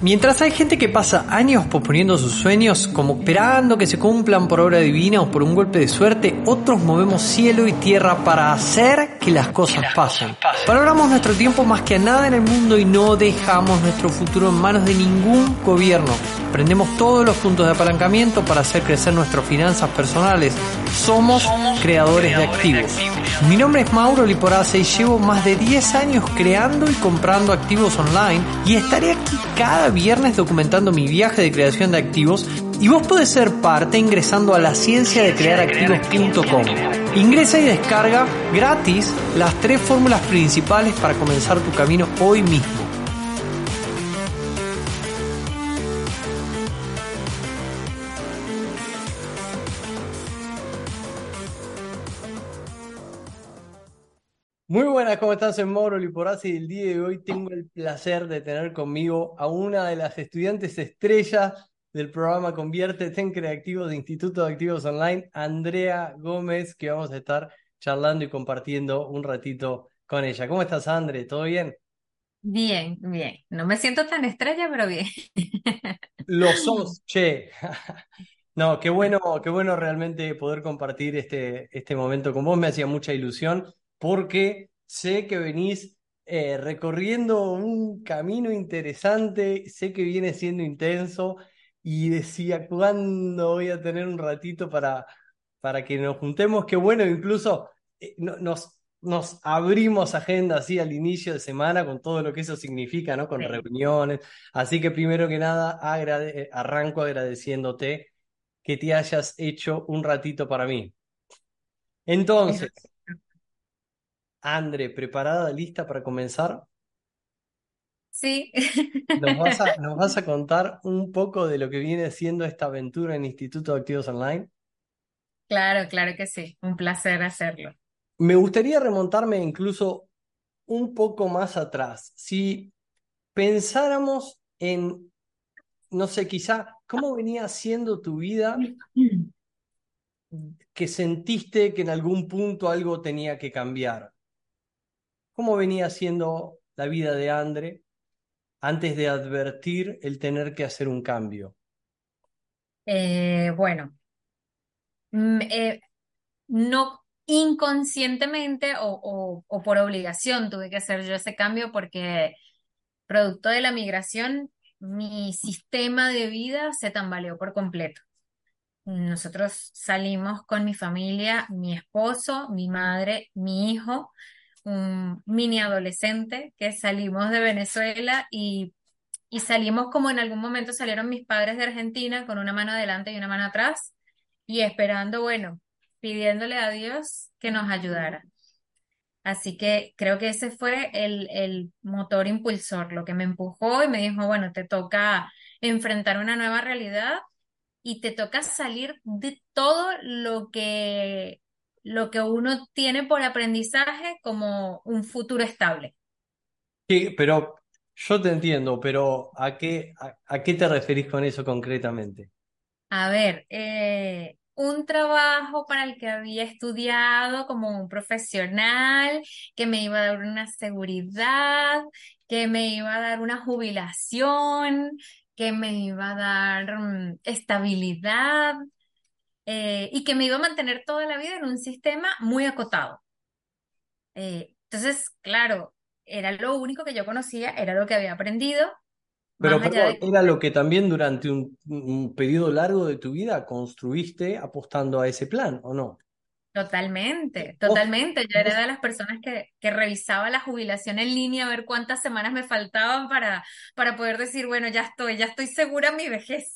Mientras hay gente que pasa años posponiendo sus sueños, como esperando que se cumplan por obra divina o por un golpe de suerte, otros movemos cielo y tierra para hacer que las cosas pasen. Valoramos nuestro tiempo más que a nada en el mundo y no dejamos nuestro futuro en manos de ningún gobierno. Aprendemos todos los puntos de apalancamiento para hacer crecer nuestras finanzas personales. Somos, creadores, de activos. Mi nombre es Mauro Liporace y llevo más de 10 años creando y comprando activos online y estaré aquí cada viernes documentando mi viaje de creación de activos y vos podés ser parte ingresando a la ciencia de crear activos.com. Ingresa y descarga gratis las tres fórmulas principales para comenzar tu camino hoy mismo. Muy buenas, ¿cómo estás? En Mauro Liporazzi y el día de hoy tengo el placer de tener conmigo a una de las estudiantes estrellas del programa Conviértete en Creativo de Instituto de Activos Online, Andrea Gómez, que vamos a estar charlando y compartiendo un ratito con ella. ¿Cómo estás, Andre? ¿Todo bien? Bien, bien. No me siento tan estrella, pero bien. Lo sos, che. No, qué bueno, qué bueno realmente poder compartir este, este momento con vos. Me hacía mucha ilusión porque sé que venís eh, recorriendo un camino interesante, sé que viene siendo intenso y decía, ¿cuándo voy a tener un ratito para, para que nos juntemos? Qué bueno, incluso eh, nos, nos abrimos agenda así al inicio de semana con todo lo que eso significa, ¿no? Con reuniones. Así que primero que nada, eh, arranco agradeciéndote que te hayas hecho un ratito para mí. Entonces, Andre, ¿preparada, lista para comenzar? Sí. ¿Nos vas, a, ¿Nos vas a contar un poco de lo que viene siendo esta aventura en Instituto de Activos Online? Claro, claro que sí. Un placer hacerlo. Me gustaría remontarme incluso un poco más atrás. Si pensáramos en, no sé, quizá, ¿cómo venía siendo tu vida que sentiste que en algún punto algo tenía que cambiar? ¿Cómo venía siendo la vida de Andre antes de advertir el tener que hacer un cambio? Eh, bueno, mm, eh, no inconscientemente o, o, por obligación tuve que hacer yo ese cambio porque producto de la migración mi sistema de vida se tambaleó por completo. Nosotros salimos con mi familia, mi esposo, mi madre, mi hijo, un mini adolescente que salimos de Venezuela y, y salimos como en algún momento salieron mis padres de Argentina con una mano adelante y una mano atrás y esperando, bueno, pidiéndole a Dios que nos ayudara. Así que creo que ese fue el, el motor impulsor, lo que me empujó y me dijo, bueno, te toca enfrentar una nueva realidad y te toca salir de todo lo que lo que uno tiene por aprendizaje como un futuro estable. Sí, pero yo te entiendo, pero ¿a qué, a, qué te referís con eso concretamente? A ver, eh, un trabajo para el que había estudiado como un profesional, que me iba a dar una seguridad, que me iba a dar una jubilación, que me iba a dar mm, estabilidad, eh, y que me iba a mantener toda la vida en un sistema muy acotado. Eh, entonces, claro, era lo único que yo conocía, era lo que había aprendido. Pero, era lo que también durante un, periodo largo de tu vida construiste apostando a ese plan, ¿o no? Totalmente, totalmente. Yo era de las personas que, que, revisaba la jubilación en línea a ver cuántas semanas me faltaban para, para poder decir, bueno, ya estoy, ya estoy segura en mi vejez.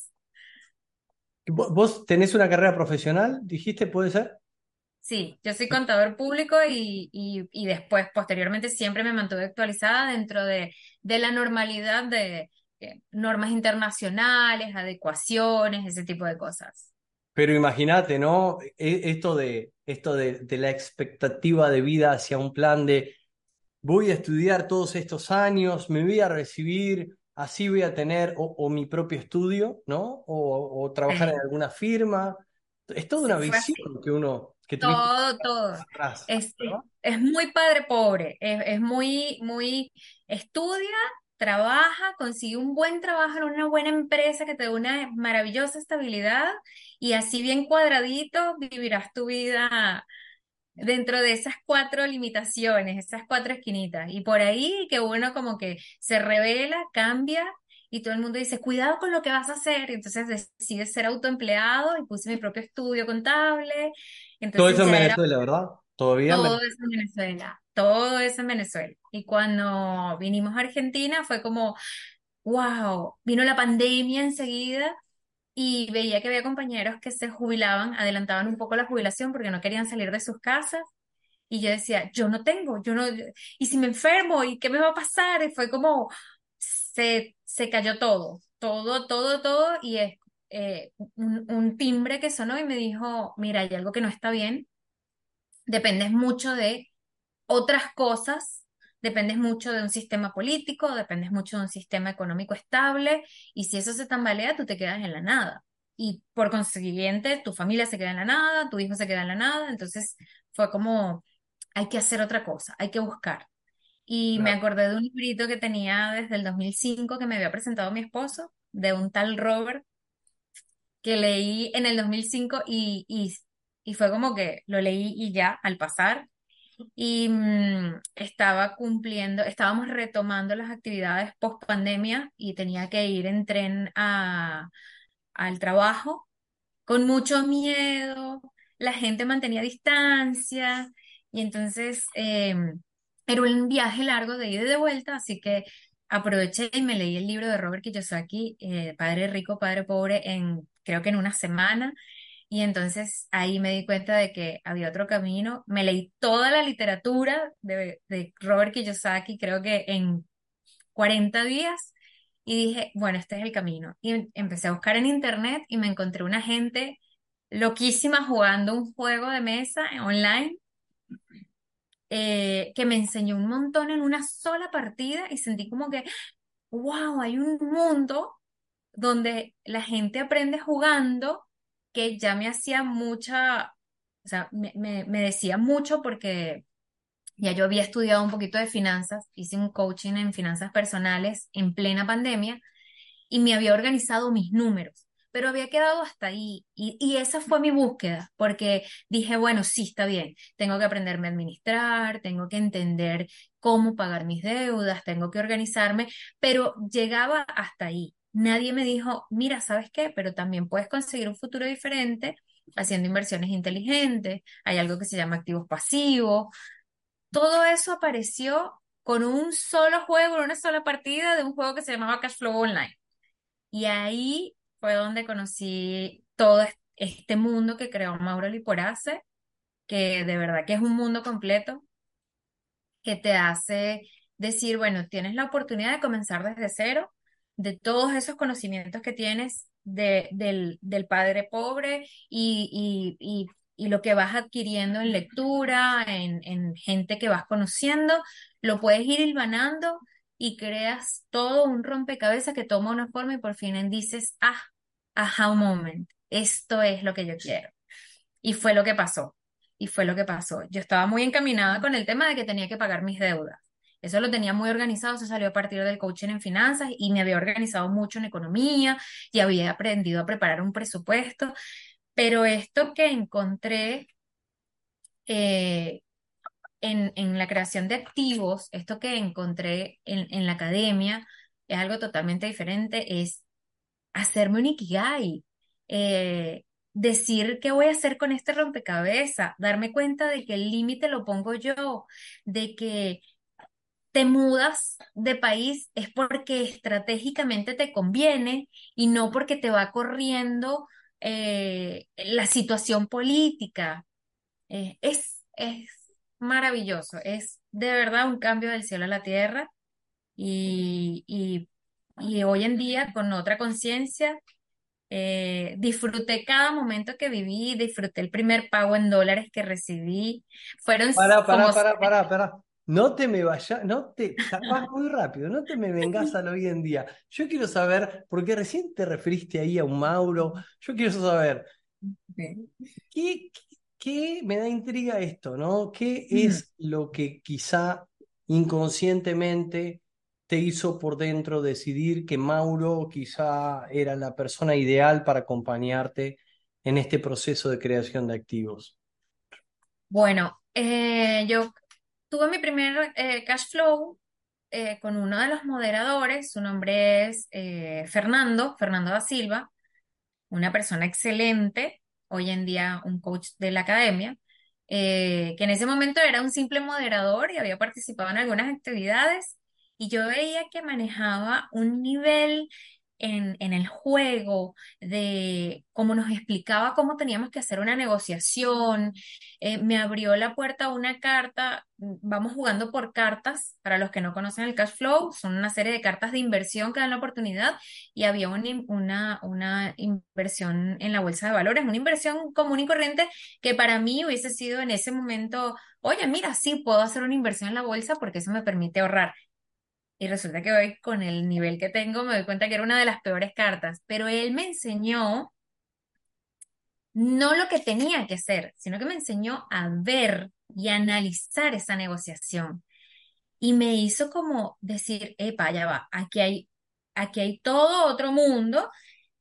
¿Vos tenés una carrera profesional, dijiste, puede ser? Sí, yo soy contador público y, y, después, posteriormente, siempre me mantuve actualizada dentro de, de la normalidad de eh, normas internacionales, adecuaciones, ese tipo de cosas. Pero imagínate, ¿no? E, esto, de, esto de, de la expectativa de vida hacia un plan de voy a estudiar todos estos años, me voy a recibir, así voy a tener o, mi propio estudio, ¿no? O, trabajar en alguna firma. Es toda una visión que uno... Que todo, todo. es, es, muy padre pobre, es, es, muy, muy, estudia trabaja, consigue un buen trabajo en una buena empresa que te dé una maravillosa estabilidad y así bien cuadradito vivirás tu vida dentro de esas cuatro limitaciones, esas cuatro esquinitas. Y por ahí que uno como que se revela, cambia y todo el mundo dice, cuidado con lo que vas a hacer. Y entonces decides ser autoempleado y puse mi propio estudio contable. Todo eso en era Venezuela, ¿verdad? Todavía todo eso en Venezuela, todo eso en Venezuela. Y cuando vinimos a Argentina fue como, wow, vino la pandemia enseguida y veía que había compañeros que se jubilaban, adelantaban un poco la jubilación porque no querían salir de sus casas. Y yo decía, yo no tengo, yo no, y si me enfermo, ¿y qué me va a pasar? Y fue como, se, se cayó todo, todo, todo, todo, y es eh, un, un timbre que sonó y me dijo, mira, hay algo que no está bien, dependes mucho de otras cosas, dependes mucho de un sistema político, dependes mucho de un sistema económico estable, y si eso se tambalea, tú te quedas en la nada. Y por consiguiente, tu familia se queda en la nada, tu hijo se queda en la nada, entonces fue como, hay que hacer otra cosa, hay que buscar. Y me acordé de un librito que tenía desde el 2005 que me había presentado mi esposo, de un tal Robert, que leí en el 2005 y, y, y fue como que lo leí y ya al pasar y mm, estaba cumpliendo, estábamos retomando las actividades post pandemia y tenía que ir en tren a, al trabajo con mucho miedo, la gente mantenía distancia y entonces eh, era un viaje largo de ida y de vuelta, así que aproveché y me leí el libro de Robert Kiyosaki, eh, Padre Rico, Padre Pobre, en creo que en una semana. Y entonces ahí me di cuenta de que había otro camino. Me leí toda la literatura de, de Robert Kiyosaki, creo que en 40 días, y dije, bueno, este es el camino. Y em- empecé a buscar en internet y me encontré una gente loquísima jugando un juego de mesa online eh, que me enseñó un montón en una sola partida y sentí como que, wow, hay un mundo donde la gente aprende jugando que ya me hacía mucha, o sea, me, me, decía mucho porque ya yo había estudiado un poquito de finanzas, hice un coaching en finanzas personales en plena pandemia y me había organizado mis números, pero había quedado hasta ahí y, y esa fue mi búsqueda, porque dije, bueno, sí, está bien, tengo que aprenderme a administrar, tengo que entender cómo pagar mis deudas, tengo que organizarme, pero llegaba hasta ahí. Nadie me dijo, mira, ¿sabes qué? Pero también puedes conseguir un futuro diferente haciendo inversiones inteligentes, hay algo que se llama activos pasivos. Todo eso apareció con un solo juego, una sola partida de un juego que se llamaba Cash Flow Online. Y ahí fue donde conocí todo es- este mundo que creó Mauro Liporace, que de verdad que es un mundo completo, que te hace decir, bueno, tienes la oportunidad de comenzar desde cero, de todos esos conocimientos que tienes de, del, del padre pobre y, y, y, y lo que vas adquiriendo en lectura, en, en gente que vas conociendo, lo puedes ir hilvanando y creas todo un rompecabezas que toma una forma y por fin dices, ah, aha moment, esto es lo que yo quiero. Y fue lo que pasó. Y fue lo que pasó. Yo estaba muy encaminada con el tema de que tenía que pagar mis deudas. Eso lo tenía muy organizado, eso salió a partir del coaching en finanzas y me había organizado mucho en economía y había aprendido a preparar un presupuesto. Pero esto que encontré eh, en, en la creación de activos, esto que encontré en, en la academia, es algo totalmente diferente, es hacerme un ikigai, eh, decir qué voy a hacer con este rompecabezas, darme cuenta de que el límite lo pongo yo, de que te mudas de país es porque estratégicamente te conviene y no porque te va corriendo eh, la situación política. Eh, es, es maravilloso, es de verdad un cambio del cielo a la tierra y, y, y hoy en día con otra conciencia eh, disfruté cada momento que viví, disfruté el primer pago en dólares que recibí. Fueron como. No te me vayas, no te, vas muy rápido, no te me vengas al hoy en día. Yo quiero saber, porque recién te referiste ahí a un Mauro, yo quiero saber. ¿qué, qué, me da intriga esto, ¿no? ¿Qué es lo que quizá inconscientemente te hizo por dentro decidir que Mauro quizá era la persona ideal para acompañarte en este proceso de creación de activos? Bueno, eh, yo tuve mi primer eh, cash flow eh, con uno de los moderadores, su nombre es Fernando, Fernando da Silva, una persona excelente, hoy en día un coach de la academia, que en ese momento era un simple moderador y había participado en algunas actividades. Y yo veía que manejaba un nivel en, el juego, de cómo nos explicaba cómo teníamos que hacer una negociación, eh, me abrió la puerta una carta, vamos jugando por cartas, para los que no conocen el cash flow, son una serie de cartas de inversión que dan la oportunidad y había una, una inversión en la bolsa de valores, una inversión común y corriente que para mí hubiese sido en ese momento, oye, mira, sí, puedo hacer una inversión en la bolsa porque eso me permite ahorrar. Y resulta que hoy, con el nivel que tengo, me doy cuenta que era una de las peores cartas. Pero él me enseñó no lo que tenía que hacer, sino que me enseñó a ver y analizar esa negociación. Y me hizo como decir, epa, ya va, aquí hay, aquí hay todo otro mundo.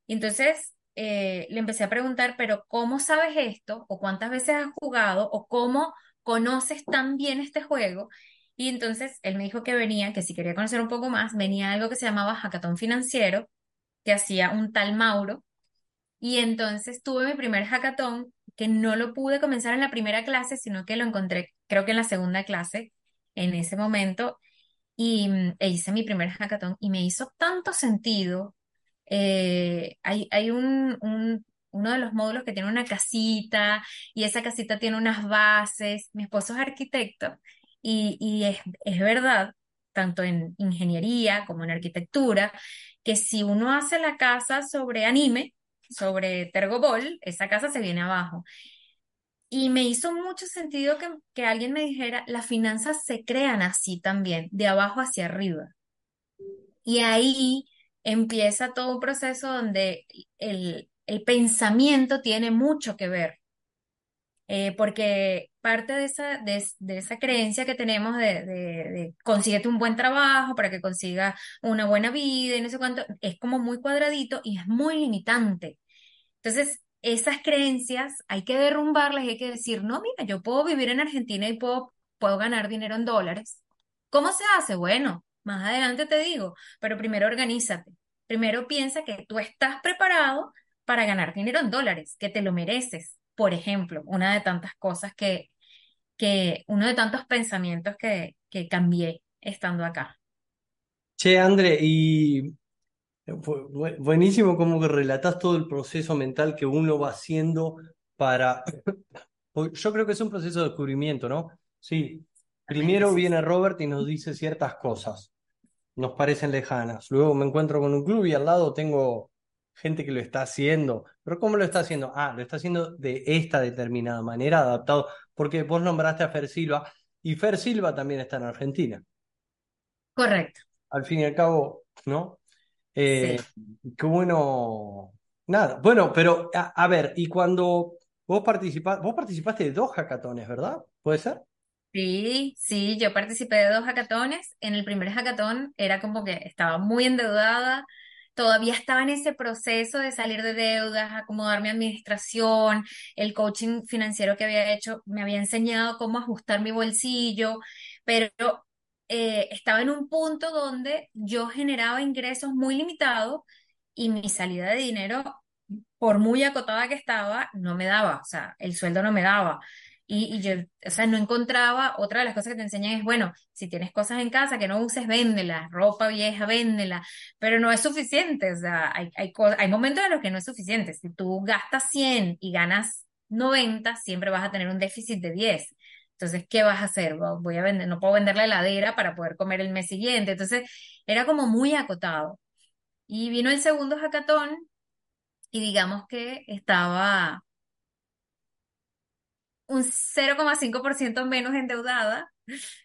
Y entonces eh, le empecé a preguntar, pero ¿cómo sabes esto? ¿O cuántas veces has jugado? ¿O cómo conoces tan bien este juego? Y entonces él me dijo que venía, que si quería conocer un poco más, venía algo que se llamaba Hackathon Financiero, que hacía un tal Mauro. Y entonces tuve mi primer hackathon, que no lo pude comenzar en la primera clase, sino que lo encontré, creo que en la segunda clase, en ese momento, y mm, e hice mi primer hackathon y me hizo tanto sentido. Eh, hay hay un, un, uno de los módulos que tiene una casita y esa casita tiene unas bases. Mi esposo es arquitecto y, es, es verdad, tanto en ingeniería como en arquitectura, que si uno hace la casa sobre anime, sobre Tergobol, esa casa se viene abajo. Y me hizo mucho sentido que, que, alguien me dijera, las finanzas se crean así también, de abajo hacia arriba. Y ahí empieza todo un proceso donde el, el pensamiento tiene mucho que ver. Eh, porque parte de esa, de, esa creencia que tenemos de, de, consíguete un buen trabajo para que consiga una buena vida y no sé cuánto, es como muy cuadradito y es muy limitante. Entonces, esas creencias hay que derrumbarlas y hay que decir, no, mira, yo puedo vivir en Argentina y puedo, puedo ganar dinero en dólares. ¿Cómo se hace? Bueno, más adelante te digo, pero primero organízate. Primero piensa que tú estás preparado para ganar dinero en dólares, que te lo mereces por ejemplo, una de tantas cosas que, que uno de tantos pensamientos que, que cambié estando acá. Che, André, y buenísimo como que relatas todo el proceso mental que uno va haciendo para... Yo creo que es un proceso de descubrimiento, ¿no? Sí, primero viene Robert y nos dice ciertas cosas, nos parecen lejanas. Luego me encuentro con un club y al lado tengo gente que lo está haciendo. Pero ¿cómo lo está haciendo? Ah, lo está haciendo de esta determinada manera, adaptado, porque vos nombraste a Fer Silva y Fer Silva también está en Argentina. Correcto. Al fin y al cabo, ¿no? Eh, qué bueno. Nada, bueno, pero a, ver, y cuando vos participaste, vos participaste de dos hackatones, ¿verdad? ¿Puede ser? Sí, sí, yo participé de dos hackatones. En el primer hackatón era como que estaba muy endeudada, todavía estaba en ese proceso de salir de deudas, acomodar mi administración, el coaching financiero que había hecho me había enseñado cómo ajustar mi bolsillo, pero eh, estaba en un punto donde yo generaba ingresos muy limitados y mi salida de dinero, por muy acotada que estaba, no me daba, o sea, el sueldo no me daba. Y, yo, o sea, no encontraba, otra de las cosas que te enseñan es, bueno, si tienes cosas en casa que no uses, véndela, ropa vieja, véndela, pero no es suficiente, o sea, hay, hay, hay momentos en los que no es suficiente. Si tú gastas 100 y ganas 90, siempre vas a tener un déficit de 10. Entonces, ¿qué vas a hacer? Voy a vender, no puedo vender la heladera para poder comer el mes siguiente. Entonces, era como muy acotado. Y vino el segundo hackathon y digamos que estaba un 0,5% menos endeudada,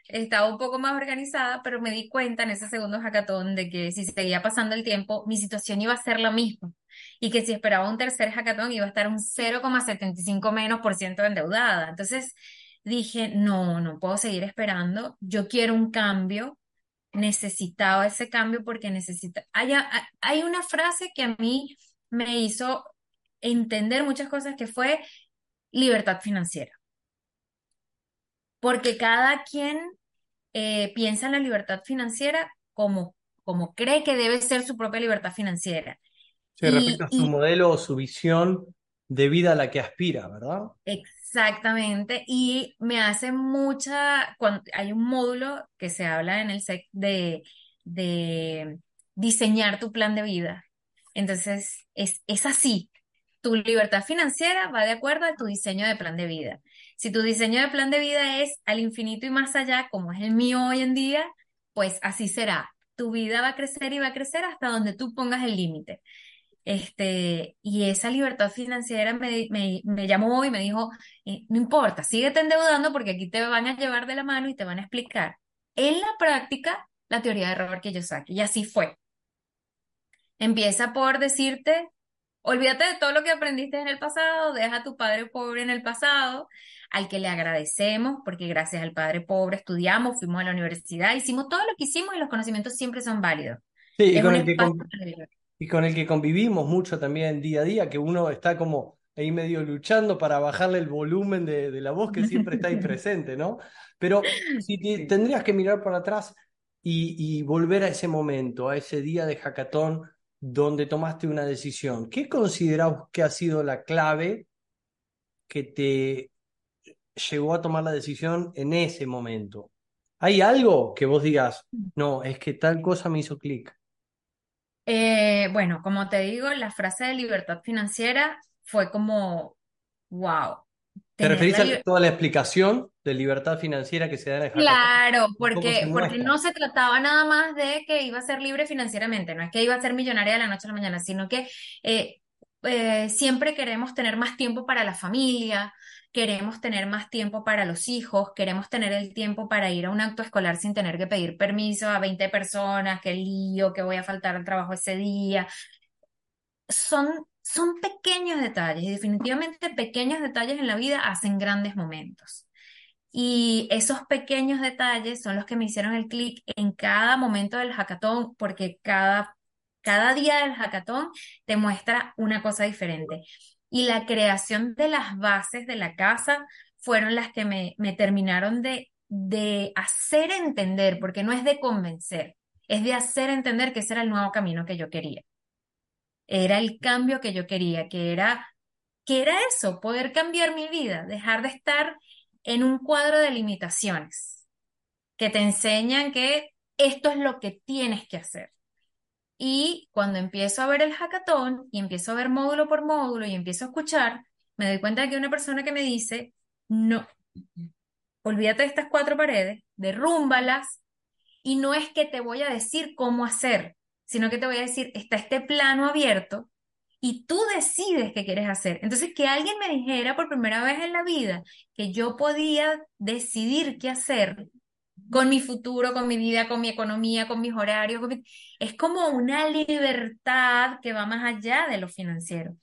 estaba un poco más organizada, pero me di cuenta en ese segundo hackathon de que si seguía pasando el tiempo, mi situación iba a ser la misma y que si esperaba un tercer hackathon iba a estar un 0,75 menos por ciento endeudada. Entonces dije, no, no puedo seguir esperando, yo quiero un cambio necesitaba ese cambio porque necesita. Hay, hay una frase que a mí me hizo entender muchas cosas que fue libertad financiera. Porque cada quien eh, piensa en la libertad financiera como, como cree que debe ser su propia libertad financiera. Sí, respecto a su modelo o su visión de vida a la que aspira, ¿verdad? Exactamente, y me hace mucha, cuando hay un módulo que se habla en el SEC de, de diseñar tu plan de vida. Entonces, es, es así, tu libertad financiera va de acuerdo a tu diseño de plan de vida. Si tu diseño de plan de vida es al infinito y más allá, como es el mío hoy en día, pues así será. Tu vida va a crecer y va a crecer hasta donde tú pongas el límite. Este, y esa libertad financiera me, me, llamó y me dijo, eh, no importa, síguete endeudando porque aquí te van a llevar de la mano y te van a explicar en la práctica la teoría de Robert Kiyosaki. Y así fue. Empieza por decirte, olvídate de todo lo que aprendiste en el pasado, deja a tu padre pobre en el pasado, al que le agradecemos porque gracias al padre pobre estudiamos, fuimos a la universidad, hicimos todo lo que hicimos y los conocimientos siempre son válidos. Sí, y con el que y con el que convivimos mucho también día a día, que uno está como ahí medio luchando para bajarle el volumen de, la voz que siempre está ahí presente, ¿no? Pero si tendrías que mirar para atrás y, volver a ese momento, a ese día de hackathon donde tomaste una decisión, ¿qué consideras que ha sido la clave que te llegó a tomar la decisión en ese momento? ¿Hay algo que vos digas, no, es que tal cosa me hizo clic? Eh, bueno, como te digo, la frase de libertad financiera fue como, wow. ¿Te referís a toda la explicación de libertad financiera que se da en el Claro, porque, porque no se trataba nada más de que iba a ser libre financieramente, no es que iba a ser millonaria de la noche a la mañana, sino que eh, eh, siempre queremos tener más tiempo para la familia, queremos tener más tiempo para los hijos, queremos tener el tiempo para ir a un acto escolar sin tener que pedir permiso a 20 personas, qué lío, que voy a faltar al trabajo ese día. Son, son pequeños detalles y definitivamente pequeños detalles en la vida hacen grandes momentos. Y esos pequeños detalles son los que me hicieron el clic en cada momento del hackathon, porque cada, cada día del hackathon te muestra una cosa diferente y la creación de las bases de la casa fueron las que me, terminaron de, de hacer entender, porque no es de convencer, es de hacer entender que ese era el nuevo camino que yo quería. Era el cambio que yo quería, que era, que era eso, poder cambiar mi vida, dejar de estar en un cuadro de limitaciones que te enseñan que esto es lo que tienes que hacer. Y cuando empiezo a ver el hackathon y empiezo a ver módulo por módulo y empiezo a escuchar, me doy cuenta de que una persona que me dice, no, olvídate de estas cuatro paredes, derrúmbalas, y no es que te voy a decir cómo hacer, sino que te voy a decir, está este plano abierto y tú decides qué quieres hacer. Entonces, que alguien me dijera por primera vez en la vida que yo podía decidir qué hacer con mi futuro, con mi vida, con mi economía, con mis horarios. Es como una libertad que va más allá de lo financiero.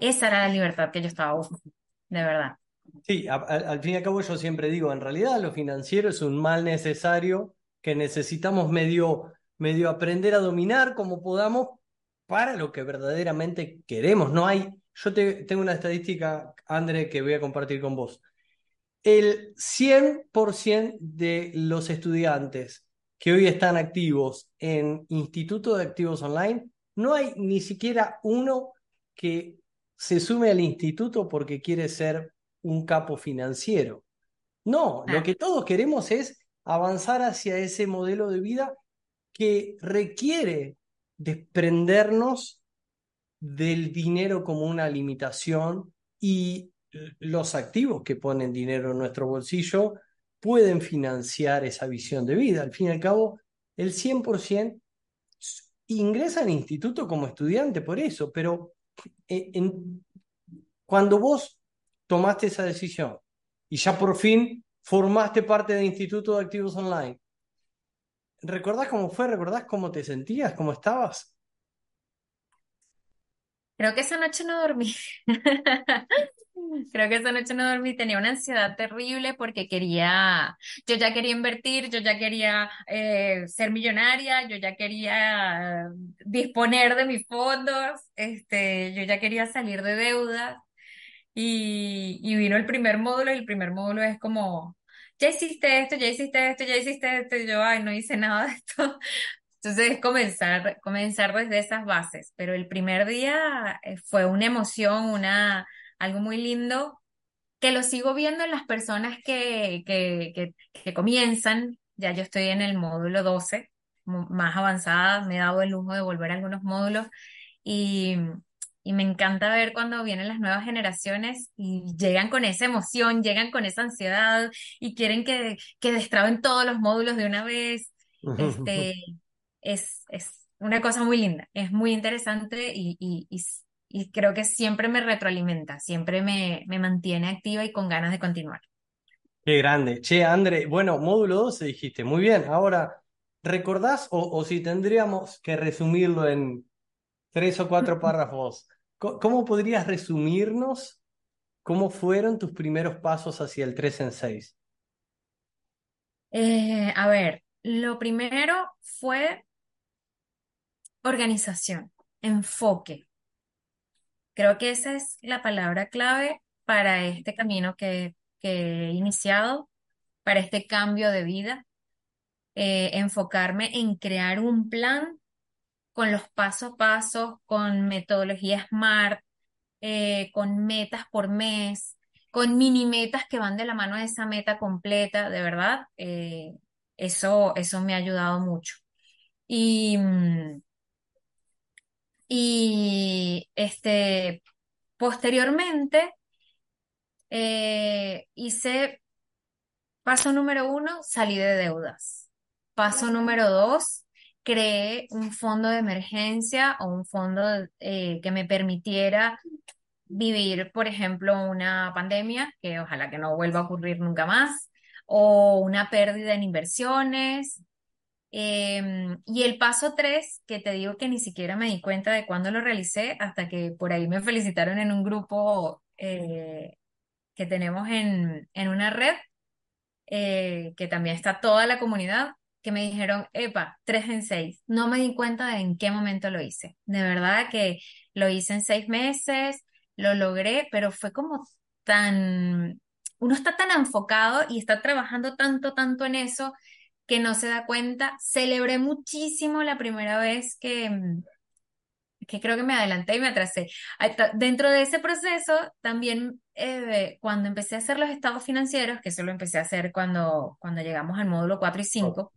Esa era la libertad que yo estaba buscando, de verdad. Sí, al fin y al cabo yo siempre digo, en realidad lo financiero es un mal necesario que necesitamos medio, medio aprender a dominar como podamos para lo que verdaderamente queremos. No hay, yo te, tengo una estadística, André, que voy a compartir con vos el 100% de los estudiantes que hoy están activos en Instituto de Activos Online, no hay ni siquiera uno que se sume al instituto porque quiere ser un capo financiero. No, lo ah. que todos queremos es avanzar hacia ese modelo de vida que requiere desprendernos del dinero como una limitación y los activos que ponen dinero en nuestro bolsillo pueden financiar esa visión de vida. Al fin y al cabo, el 100% ingresa al instituto como estudiante por eso, pero eh, cuando vos tomaste esa decisión y ya por fin formaste parte del Instituto de Activos Online, ¿recordás cómo fue? ¿Recordás cómo te sentías? ¿Cómo estabas? Creo que esa noche no dormí. Creo que esa noche no dormí, tenía una ansiedad terrible porque quería, yo ya quería invertir, yo ya quería eh, ser millonaria, yo ya quería disponer de mis fondos, este, yo ya quería salir de deudas y, y vino el primer módulo y el primer módulo es como, ya hiciste esto, ya hiciste esto, ya hiciste esto, y yo, ay, no hice nada de esto. Entonces es comenzar, comenzar desde esas bases, pero el primer día eh, fue una emoción, una, algo muy lindo, que lo sigo viendo en las personas que, que, que, que comienzan, ya yo estoy en el módulo 12, mu- más avanzada, me he dado el lujo de volver a algunos módulos y, y me encanta ver cuando vienen las nuevas generaciones y llegan con esa emoción, llegan con esa ansiedad y quieren que, que destraben todos los módulos de una vez. Este, es, es una cosa muy linda, es muy interesante y, y, y, y creo que siempre me retroalimenta, siempre me, me mantiene activa y con ganas de continuar. Qué grande. Che, André, bueno, módulo 12 dijiste, muy bien. Ahora, ¿recordás o, o si tendríamos que resumirlo en tres o cuatro párrafos, ¿cómo podrías resumirnos cómo fueron tus primeros pasos hacia el 3 en 6? Eh, a ver, lo primero fue organización, enfoque. Creo que esa es la palabra clave para este camino que, he iniciado, para este cambio de vida. Eh, enfocarme en crear un plan con los paso a paso, con metodología SMART, eh, con metas por mes, con mini metas que van de la mano de esa meta completa, de verdad, eh, eso, eso me ha ayudado mucho. Y, mm, y este, posteriormente eh, hice paso número uno, salí de deudas. Paso número dos, creé un fondo de emergencia o un fondo eh, que me permitiera vivir, por ejemplo, una pandemia, que ojalá que no vuelva a ocurrir nunca más, o una pérdida en inversiones. Em, y el paso tres, que te digo que ni siquiera me di cuenta de cuándo lo realicé, hasta que por ahí me felicitaron en un grupo eh, que tenemos en, en una red, eh, que también está toda la comunidad, que me dijeron, epa, tres en seis. No me di cuenta de en qué momento lo hice. De verdad que lo hice en seis meses, lo logré, pero fue como tan, uno está tan enfocado y está trabajando tanto, tanto en eso que no se da cuenta. Celebré muchísimo la primera vez que, mm, que creo que me adelanté y me atrasé. Dentro de ese proceso, también eh, cuando empecé a hacer los estados financieros, que eso lo empecé a hacer cuando, cuando llegamos al módulo 4 y 5,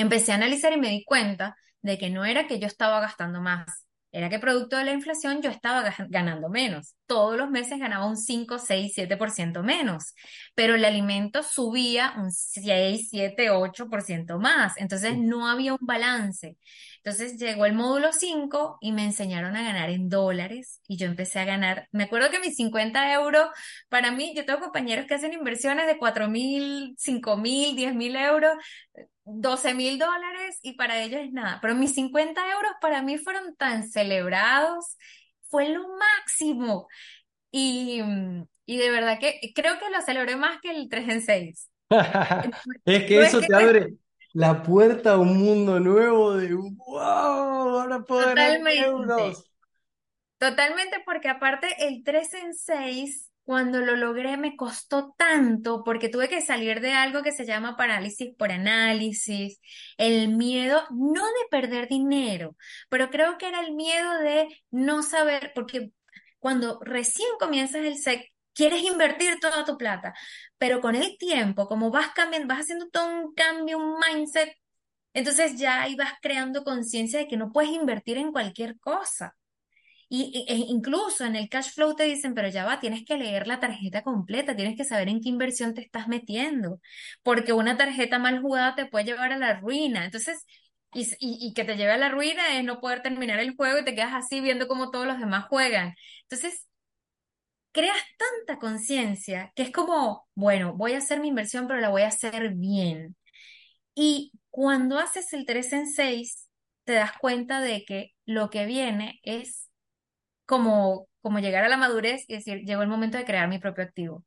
empecé a analizar y me di cuenta de que no era que yo estaba gastando más, era que producto de la inflación yo estaba ga- ganando menos. Todos los meses ganaba un 5, 6, 7% menos, pero el alimento subía un 6, 7, 8% más. Entonces no había un balance. Entonces llegó el módulo 5 y me enseñaron a ganar en dólares y yo empecé a ganar. Me acuerdo que mis 50 euros, para mí, yo tengo compañeros que hacen inversiones de 4 mil, 5 mil, 10 mil euros 12 mil dólares y para ellos es nada. Pero mis 50 euros para mí fueron tan celebrados, fue lo máximo. Y, y de verdad que creo que lo celebré más que el 3 en 6. Es que No es eso que te abre la puerta a un mundo nuevo de wow, ahora puedo ganar totalmente, euros. totalmente porque aparte el 3 en 6, cuando lo logré me costó tanto porque tuve que salir de algo que se llama parálisis por análisis, el miedo no de perder dinero, pero creo que era el miedo de no saber, porque cuando recién comienzas el SEC, quieres invertir toda tu plata, pero con el tiempo, como vas cambiando, vas haciendo todo un cambio, un mindset, entonces ya ahí vas creando conciencia de que no puedes invertir en cualquier cosa. Y, e- incluso en el cash flow te dicen, pero ya va, tienes que leer la tarjeta completa, tienes que saber en qué inversión te estás metiendo, porque una tarjeta mal jugada te puede llevar a la ruina. Entonces, y, y que te lleve a la ruina es no poder terminar el juego y te quedas así viendo cómo todos los demás juegan. Entonces, creas tanta conciencia que es como, bueno, voy a hacer mi inversión, pero la voy a hacer bien. Y cuando haces el 3 en 6, te das cuenta de que lo que viene es como como llegar a la madurez y decir, llegó el momento de crear mi propio activo,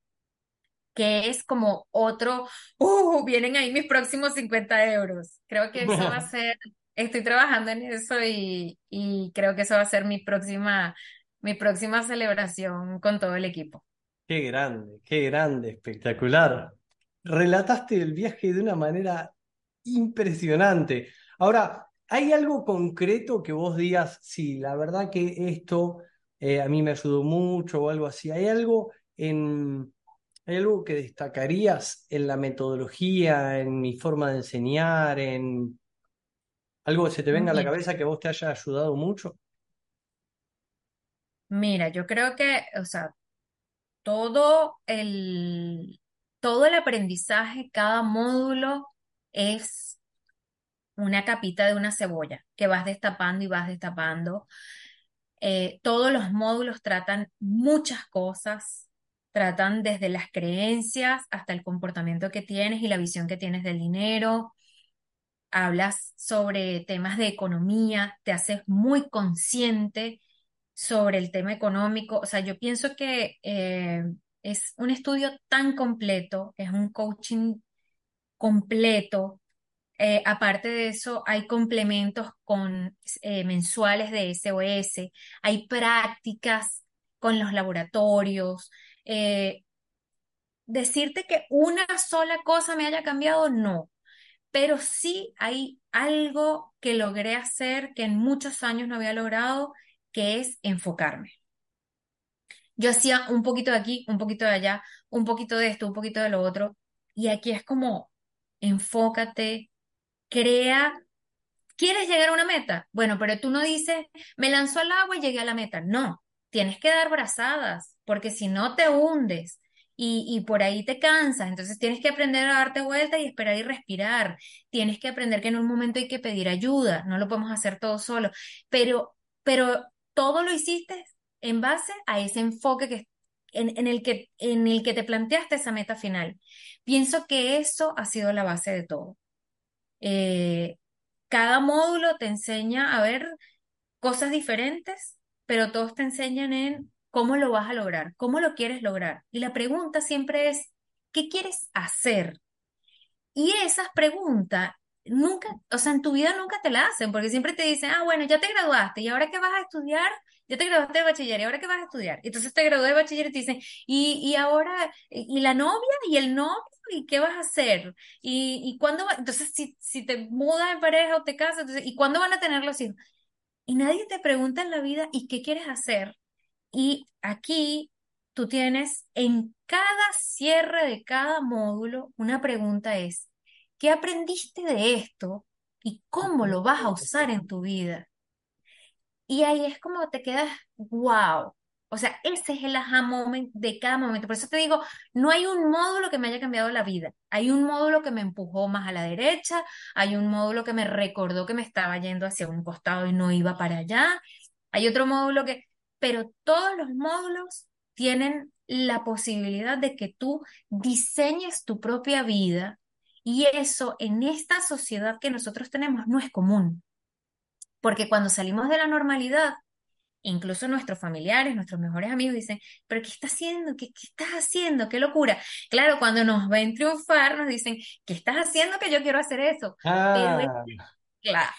que es como otro, uh, vienen ahí mis próximos 50 euros. Creo que eso va a ser, estoy trabajando en eso y, y creo que eso va a ser mi próxima, mi próxima celebración con todo el equipo. Qué grande, qué grande, espectacular. Relataste el viaje de una manera impresionante. Ahora, ¿hay algo concreto que vos digas, sí, la verdad que esto eh, a mí me ayudó mucho o algo así? ¿Hay algo en, ¿hay algo que destacarías en la metodología, en mi forma de enseñar, en algo que se te venga a la cabeza que vos te haya ayudado mucho? Mira, yo creo que, o sea, todo el, todo el aprendizaje, cada módulo es una capita de una cebolla que vas destapando y vas destapando. Eh, todos los módulos tratan muchas cosas, tratan desde las creencias hasta el comportamiento que tienes y la visión que tienes del dinero. Hablas sobre temas de economía, te haces muy consciente sobre el tema económico. O sea, yo pienso que eh, es un estudio tan completo, es un coaching completo. Eh, aparte de eso, hay complementos con eh, mensuales de SOS, hay prácticas con los laboratorios. decirte que una sola cosa me haya cambiado, no, pero sí hay algo que logré hacer que en muchos años no había logrado que es enfocarme. Yo hacía un poquito de aquí, un poquito de allá, un poquito de esto, un poquito de lo otro, y aquí es como, enfócate, crea, ¿quieres llegar a una meta? Bueno, pero tú no dices, me lanzó al agua y llegué a la meta. No, tienes que dar brazadas, porque si no te hundes. Y, y, por ahí te cansas, entonces tienes que aprender a darte vuelta y esperar y respirar. Tienes que aprender que en un momento hay que pedir ayuda, no lo podemos hacer todo solo, pero, pero todo lo hiciste en base a ese enfoque que, en, el que, en el que te planteaste esa meta final. Pienso que eso ha sido la base de todo. Eh, cada módulo te enseña a ver cosas diferentes, pero todos te enseñan en cómo lo vas a lograr, cómo lo quieres lograr. Y la pregunta siempre es, ¿qué quieres hacer? Y esas preguntas nunca, o sea, en tu vida nunca te la hacen, porque siempre te dicen, ah, bueno, ya te graduaste, ¿y ahora qué vas a estudiar? Ya te graduaste de bachiller, ¿y ahora qué vas a estudiar? Entonces te gradué de bachiller y te dicen, ¿y, y ahora, y la novia, y el novio, y qué vas a hacer? ¿Y, y cuándo va? Entonces, si, si te mudas de pareja o te casas, ¿y cuándo van a tener los hijos? Y nadie te pregunta en la vida, ¿y qué quieres hacer? Y aquí tú tienes en cada cierre de cada módulo, una pregunta es, ¿Qué aprendiste de esto y cómo lo vas a usar en tu vida? Y ahí es como te quedas, wow. O sea, ese es el aha moment de cada momento. Por eso te digo, no hay un módulo que me haya cambiado la vida. Hay un módulo que me empujó más a la derecha, hay un módulo que me recordó que me estaba yendo hacia un costado y no iba para allá. Hay otro módulo que, pero todos los módulos tienen la posibilidad de que tú diseñes tu propia vida y eso en esta sociedad que nosotros tenemos no es común, porque cuando salimos de la normalidad, incluso nuestros familiares, nuestros mejores amigos dicen, pero ¿qué estás haciendo? ¿Qué, estás haciendo? ¡Qué locura! Claro, cuando nos ven triunfar, nos dicen, ¿qué estás haciendo que yo quiero hacer eso? Pero ah. claro,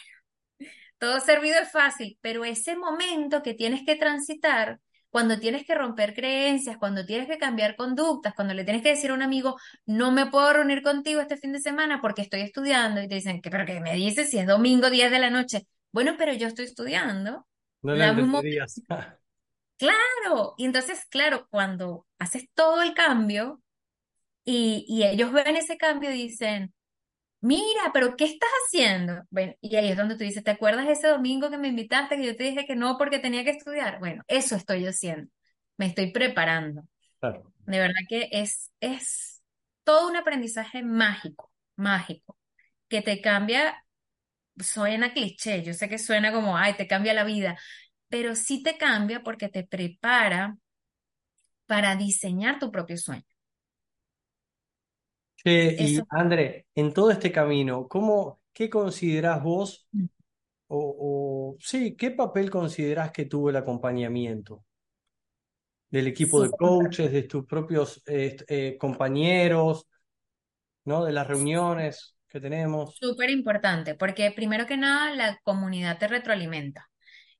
todo servido es fácil, pero ese momento que tienes que transitar cuando tienes que romper creencias, cuando tienes que cambiar conductas, cuando le tienes que decir a un amigo, no me puedo reunir contigo este fin de semana porque estoy estudiando, y te dicen, ¿qué, pero qué me dices si es domingo 10 de la noche? Bueno, pero yo estoy estudiando. No la Claro, y entonces, claro, cuando haces todo el cambio y, y ellos ven ese cambio y dicen, mira, pero ¿qué estás haciendo? Bueno, y ahí es donde tú dices, ¿te acuerdas ese domingo que me invitaste que yo te dije que no porque tenía que estudiar? Bueno, eso estoy haciendo, me estoy preparando. De verdad que es, es todo un aprendizaje mágico, mágico, que te cambia, suena cliché, yo sé que suena como, ay, te cambia la vida, pero sí te cambia porque te prepara para diseñar tu propio sueño y André, en todo este camino, ¿cómo, qué considerás vos mm. o, sí, qué papel considerás que tuvo el acompañamiento? del equipo de coaches, de tus propios eh, compañeros, ¿no? De las reuniones que tenemos. Súper importante, porque primero que nada la comunidad te retroalimenta.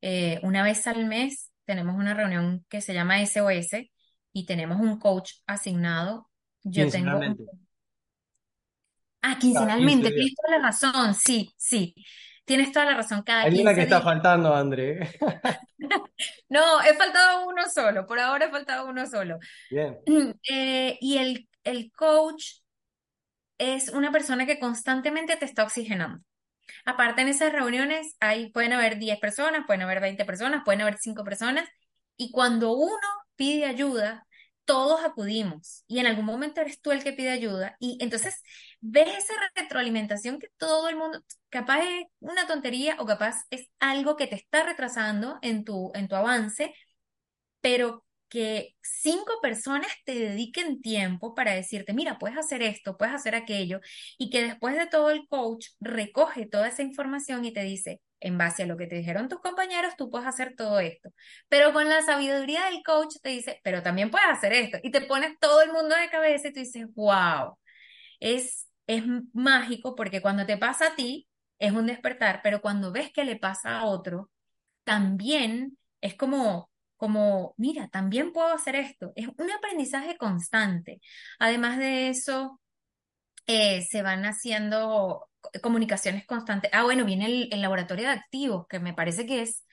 Eh, una vez al mes tenemos una reunión que se llama SOS y tenemos un coach asignado. Yo tengo... Ah, quincenalmente, tienes toda la razón, sí, sí. Tienes toda la razón. Cada Hay una que está faltando, André. no, he faltado uno solo. Por ahora he faltado uno solo. Bien. Eh, y el, el coach es una persona que constantemente te está oxigenando. Aparte, en esas reuniones hay, pueden haber 10 personas, pueden haber 20 personas, pueden haber 5 personas, y cuando uno pide ayuda, todos acudimos y en algún momento eres tú el que pide ayuda y entonces ves esa retroalimentación que todo el mundo, capaz es una tontería o capaz es algo que te está retrasando en tu, en tu avance, pero que cinco personas te dediquen tiempo para decirte, mira, puedes hacer esto, puedes hacer aquello, y que después de todo el coach recoge toda esa información y te dice, en base a lo que te dijeron tus compañeros, tú puedes hacer todo esto. Pero con la sabiduría del coach te dice, pero también puedes hacer esto. Y te pones todo el mundo de cabeza y tú dices, wow, es, es mágico porque cuando te pasa a ti es un despertar, pero cuando ves que le pasa a otro, también es como como, mira, también puedo hacer esto. Es un aprendizaje constante. Además de eso, eh, se van haciendo comunicaciones constantes. Ah, bueno, viene el, laboratorio de activos, que me parece que es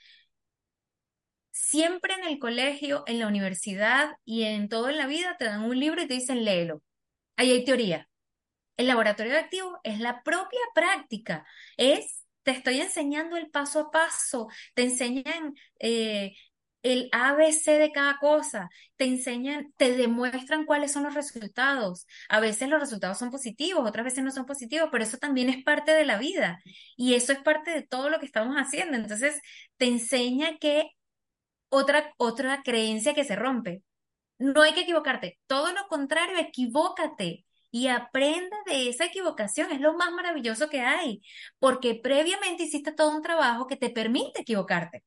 siempre en el colegio, en la universidad y en todo en la vida te dan un libro y te dicen léelo. Ahí hay teoría. El laboratorio de activos es la propia práctica, es te estoy enseñando el paso a paso, te enseñan eh, el ABC de cada cosa, te enseñan, te demuestran cuáles son los resultados. A veces los resultados son positivos, otras veces no son positivos, pero eso también es parte de la vida y eso es parte de todo lo que estamos haciendo. Entonces, te enseña que otra, otra creencia que se rompe. No hay que equivocarte, todo lo contrario, equivócate y aprende de esa equivocación. Es lo más maravilloso que hay, porque previamente hiciste todo un trabajo que te permite equivocarte.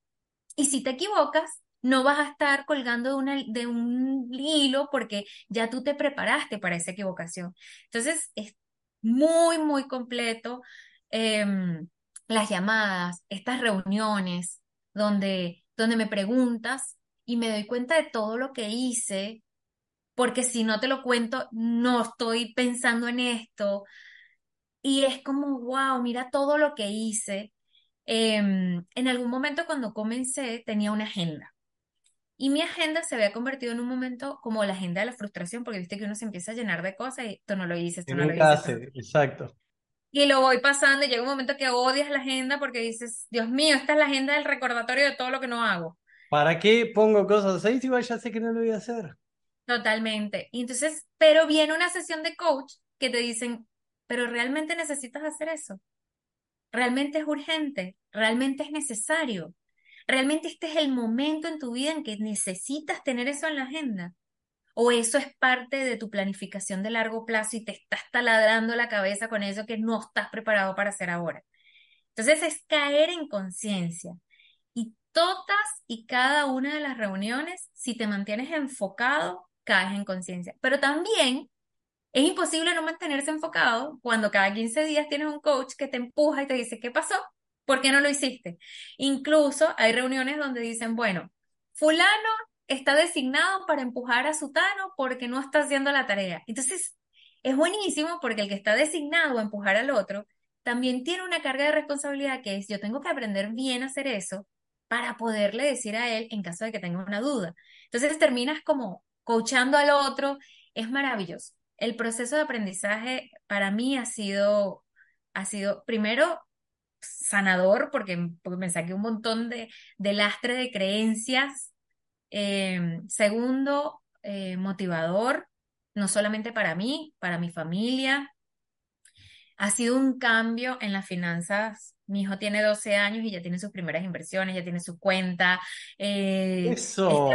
Y si te equivocas, no vas a estar colgando de, un hilo porque ya tú te preparaste para esa equivocación. Entonces, es muy, muy completo em, las llamadas, estas reuniones donde, donde me preguntas y me doy cuenta de todo lo que hice, porque si no te lo cuento, no estoy pensando en esto. Y es como, wow, mira todo lo que hice. Em, en algún momento cuando comencé tenía una agenda y mi agenda se había convertido en un momento como la agenda de la frustración, porque viste que uno se empieza a llenar de cosas y tú no lo dices, tú no lo dices. exacto. Y lo voy pasando y llega un momento que odias la agenda porque dices, Dios mío, esta es la agenda del recordatorio de todo lo que no hago. ¿Para qué pongo cosas ahí si ya sé que no lo voy a hacer? Totalmente. Y entonces, pero viene una sesión de coach que te dicen, pero realmente necesitas hacer eso. Realmente es urgente, realmente es necesario. ¿Realmente este es el momento en tu vida en que necesitas tener eso en la agenda? ¿O eso es parte de tu planificación de largo plazo y te estás taladrando la cabeza con eso que no estás preparado para hacer ahora? Entonces es caer en conciencia. Y todas y cada una de las reuniones, si te mantienes enfocado, caes en conciencia. Pero también es imposible no mantenerse enfocado cuando cada 15 días tienes un coach que te empuja y te dice, ¿qué pasó? ¿Por qué no lo hiciste? Incluso hay reuniones donde dicen, bueno, fulano está designado para empujar a sutano porque no está haciendo la tarea. Entonces, es buenísimo porque el que está designado a empujar al otro también tiene una carga de responsabilidad que es, yo tengo que aprender bien a hacer eso para poderle decir a él en caso de que tenga una duda. Entonces terminas como coachando al otro, es maravilloso. El proceso de aprendizaje para mí ha sido, ha sido primero sanador porque, me saqué un montón de, lastre de creencias. Eh, segundo, eh, motivador, no solamente para mí, para mi familia. Ha sido un cambio en las finanzas. Mi hijo tiene 12 años y ya tiene sus primeras inversiones, ya tiene su cuenta. Eh, Eso.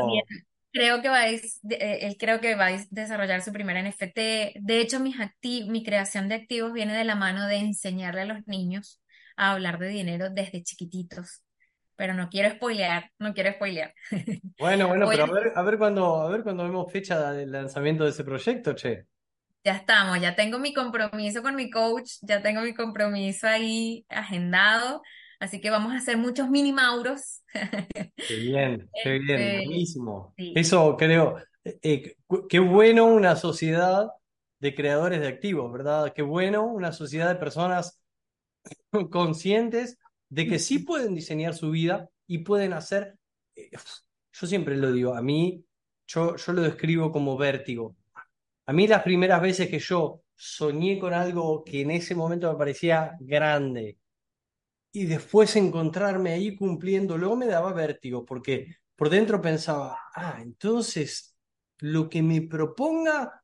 Creo que va a, él creo que va a desarrollar su primera NFT. De hecho, mi creación de activos viene de la mano de enseñarle a los niños a hablar de dinero desde chiquititos, pero no quiero spoilear, no quiero spoilear. Bueno, bueno, pero a- ver, a ver cuando, a ver cuando vemos fecha del lanzamiento de ese proyecto, che. ya estamos, ya tengo mi compromiso con mi coach, ya tengo mi compromiso ahí agendado, así que vamos a hacer muchos mini Mauros. Qué bien, qué bien, Este, buenísimo. sí, Eso creo, eh, eh, qué bueno una sociedad de creadores de activos, ¿verdad? Qué bueno una sociedad de personas conscientes de que sí pueden diseñar su vida y pueden hacer, eh, yo siempre lo digo, a mí, yo, yo lo describo como vértigo. A mí las primeras veces que yo soñé con algo que en ese momento me parecía grande y después encontrarme ahí cumpliéndolo me daba vértigo, porque por dentro pensaba, ah, entonces lo que me proponga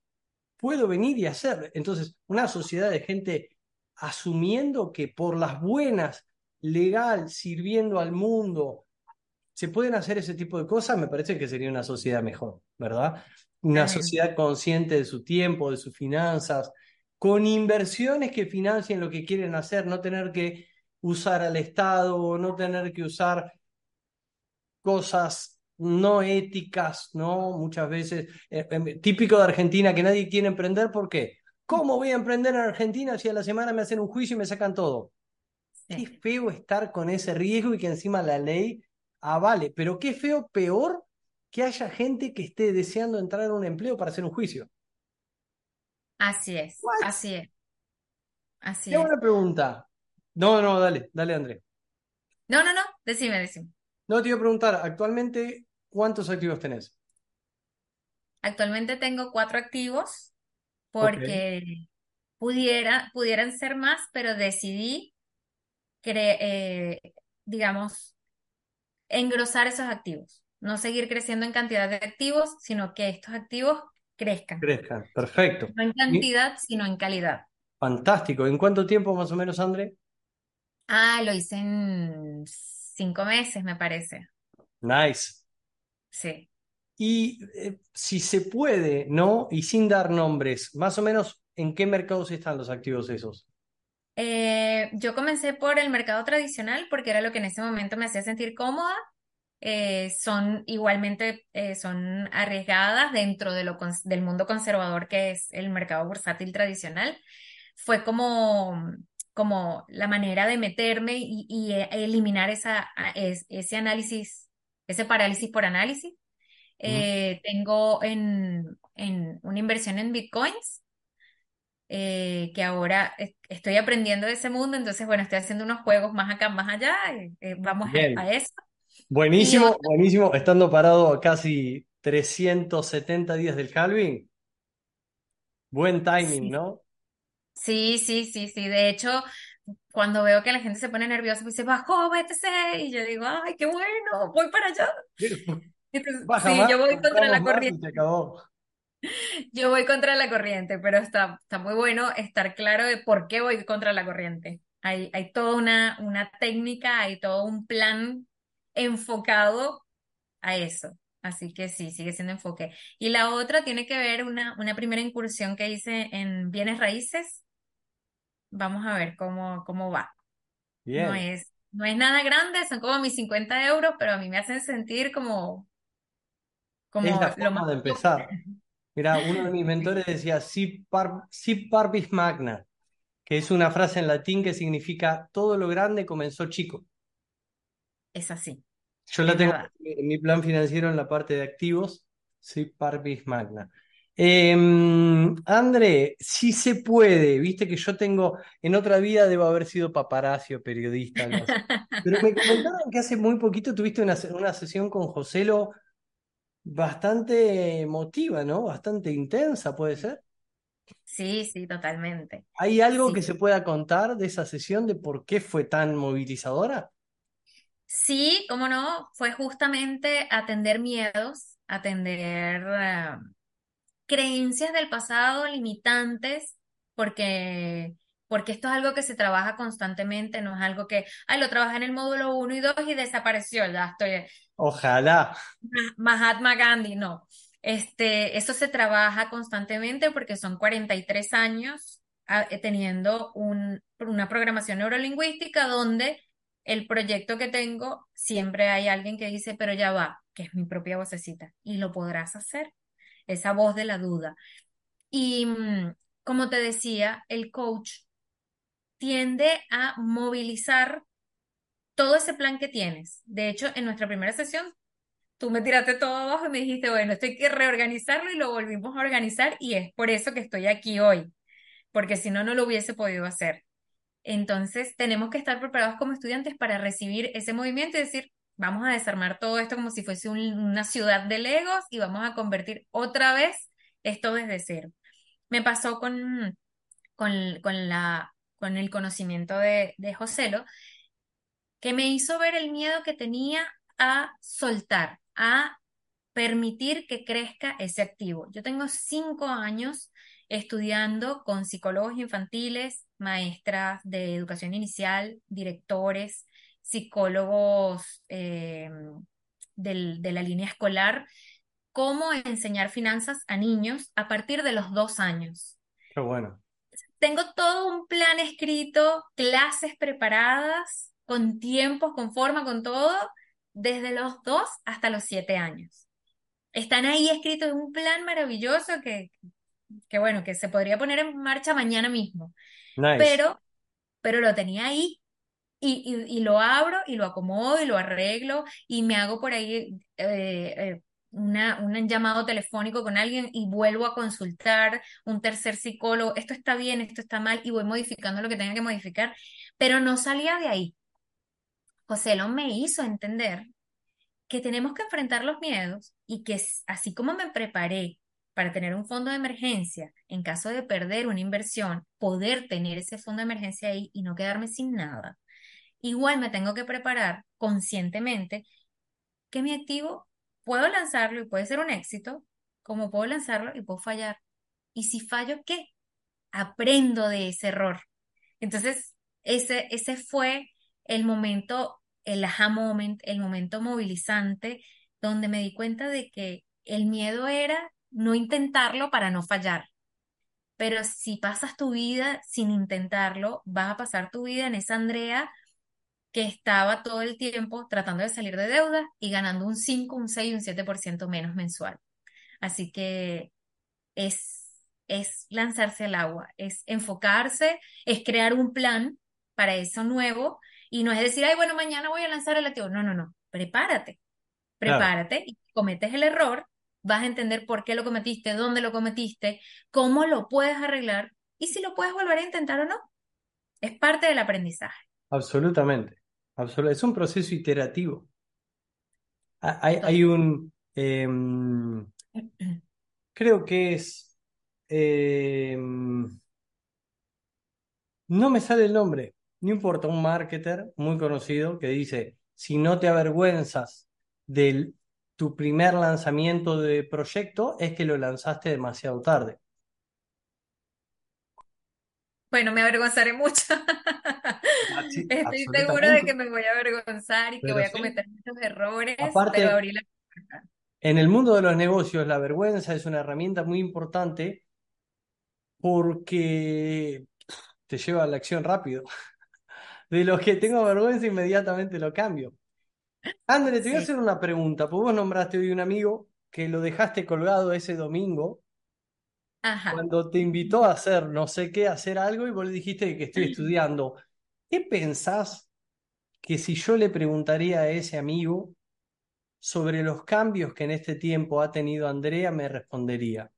puedo venir y hacer. Entonces, una sociedad de gente asumiendo que por las buenas, legal, sirviendo al mundo, se pueden hacer ese tipo de cosas, me parece que sería una sociedad mejor, ¿verdad? Una sociedad consciente de su tiempo, de sus finanzas, con inversiones que financien lo que quieren hacer, no tener que usar al Estado, no tener que usar cosas no éticas, ¿no? Muchas veces, eh, eh, típico de Argentina que nadie quiere emprender, ¿por qué? ¿Cómo voy a emprender en Argentina si a la semana me hacen un juicio y me sacan todo? Qué Sí. feo estar con ese riesgo y que encima la ley avale, pero qué feo, peor que haya gente que esté deseando entrar a un empleo para hacer un juicio. Así es, What? así es, así hago es. una pregunta. No, no, dale, dale, André. No, no, no, decime, decime. No, te iba a preguntar, actualmente, ¿cuántos activos tenés? Actualmente tengo cuatro activos Porque pudiera, pudieran ser más, pero decidí, cre- eh, digamos, engrosar esos activos. No seguir creciendo en cantidad de activos, sino que estos activos crezcan. crezcan. Perfecto. No en cantidad, sino en calidad. Fantástico. ¿En cuánto tiempo más o menos, André? Ah, lo hice en cinco meses, me parece. Nice. Sí. Y eh, si se puede, ¿no? Y sin dar nombres, más o menos, ¿en qué mercados están los activos esos? Eh, yo comencé por el mercado tradicional porque era lo que en ese momento me hacía sentir cómoda. Eh, son igualmente eh, son arriesgadas dentro de lo del mundo conservador que es el mercado bursátil tradicional. Fue como, como la manera de meterme y, y, eh, eliminar esa, ese análisis, ese parálisis por análisis. Eh, tengo en, en una inversión en bitcoins eh, que ahora es- estoy aprendiendo de ese mundo, entonces, bueno, estoy haciendo unos juegos más acá, más allá, eh, eh, vamos a, a eso. Buenísimo, otro, buenísimo. Estando parado casi 370 días del halving. Buen timing, sí, ¿no? sí, sí, sí, sí, de hecho, cuando veo que la gente se pone nerviosa, me dice, bajó, BTC, y yo digo, ay, qué bueno, voy para allá. Entonces, Baja sí, más, yo voy contra la corriente. Yo voy contra la corriente, pero está, está muy bueno estar claro de por qué voy contra la corriente. Hay, hay toda una, una técnica, hay todo un plan enfocado a eso. Así que sí, sigue siendo enfoque. Y la otra tiene que ver una, una primera incursión que hice en bienes raíces. Vamos a ver cómo, cómo va. No es, no es nada grande, son como mis 50 euros, pero a mí me hacen sentir como, Es como la lo más forma de empezar. Mira, uno de mis mentores decía, si par, si parvis magna, que es una frase en latín que significa todo lo grande comenzó chico. Es así, Yo la es tengo verdad. en mi plan financiero en la parte de activos, si parvis magna. Eh, André, si se puede, viste que yo tengo, en otra vida debo haber sido paparazzi o periodista, algo así. Pero me comentaron que hace muy poquito tuviste una, una sesión con Joselo bastante emotiva, ¿no? Bastante intensa, ¿puede ser? Sí, sí, totalmente. ¿Hay algo que se pueda contar de esa sesión de por qué fue tan movilizadora? sí, cómo no, fue justamente atender miedos, atender eh, creencias del pasado limitantes, porque, porque esto es algo que se trabaja constantemente, no es algo que, ay, lo trabajé en el módulo uno y 2 y desapareció, ya estoy, Ojalá. Mahatma Gandhi, no. Este, eso se trabaja constantemente porque son 43 años ah, eh, teniendo un- una programación neurolingüística donde el proyecto que tengo, siempre hay alguien que dice, pero ya va, que es mi propia vocecita, y lo podrás hacer, esa voz de la duda. Y mm, como te decía, el coach tiende a movilizar todo ese plan que tienes. De hecho, en nuestra primera sesión, tú me tiraste todo abajo y me dijiste, bueno, esto hay que reorganizarlo y lo volvimos a organizar y es por eso que estoy aquí hoy, porque si no, no lo hubiese podido hacer. Entonces, tenemos que estar preparados como estudiantes para recibir ese movimiento y decir, vamos a desarmar todo esto como si fuese una ciudad de Legos y vamos a convertir otra vez esto desde cero. Me pasó con, con, con la, con el conocimiento de, de Joselo, que me hizo ver el miedo que tenía a soltar, a permitir que crezca ese activo. Yo tengo cinco años estudiando con psicólogos infantiles, maestras de educación inicial, directores, psicólogos eh, de la línea escolar, cómo enseñar finanzas a niños a partir de los dos años. Qué bueno. Tengo todo un plan escrito, clases preparadas, con tiempos, con forma, con todo, desde los dos hasta los siete años. Están ahí escritos un plan maravilloso que, que bueno, que se podría poner en marcha mañana mismo. Pero, pero lo tenía ahí y, y, lo abro y lo acomodo y lo arreglo y me hago por ahí eh, eh, un llamado telefónico con alguien y vuelvo a consultar un tercer psicólogo, esto está bien, esto está mal y voy modificando lo que tenga que modificar, pero no salía de ahí. José lo me hizo entender que tenemos que enfrentar los miedos y que así como me preparé para tener un fondo de emergencia en caso de perder una inversión, poder tener ese fondo de emergencia ahí y no quedarme sin nada. Igual me tengo que preparar conscientemente que mi activo puedo lanzarlo y puede ser un éxito, como puedo lanzarlo y puedo fallar. Y si fallo, ¿qué? Aprendo de ese error. Entonces, ese, ese fue el momento, el aha moment, el momento movilizante, donde me di cuenta de que el miedo era no intentarlo para no fallar. Pero si pasas tu vida sin intentarlo, vas a pasar tu vida en esa Andrea que estaba todo el tiempo tratando de salir de deuda y ganando un 5, un 6, un 7% menos mensual. Así que es, es lanzarse al agua, es enfocarse, es crear un plan para eso nuevo y no es decir, ay, bueno, mañana voy a lanzar el activo. No, no, no, prepárate, prepárate y cometes el error, vas a entender por qué lo cometiste, dónde lo cometiste, cómo lo puedes arreglar y si lo puedes volver a intentar o no. Es parte del aprendizaje. Absolutamente. Es un proceso iterativo. Hay, un, em, creo que es, em, no me sale el nombre, no importa, un marketer muy conocido que dice, si no te avergüenzas de tu primer lanzamiento de proyecto, es que lo lanzaste demasiado tarde. Bueno, me avergonzaré mucho. Ah, Estoy seguro de que me voy a avergonzar y que voy a cometer muchos errores, pero abrí la En el mundo de los negocios, la vergüenza es una herramienta muy importante porque te lleva a la acción rápido. De los que tengo vergüenza, inmediatamente lo cambio. André, te voy a hacer una pregunta, porque vos nombraste hoy un amigo que lo dejaste colgado ese domingo cuando te invitó a hacer no sé qué, hacer algo y vos le dijiste que estoy estudiando. ¿Qué pensás que si yo le preguntaría a ese amigo sobre los cambios que en este tiempo ha tenido Andrea, me respondería?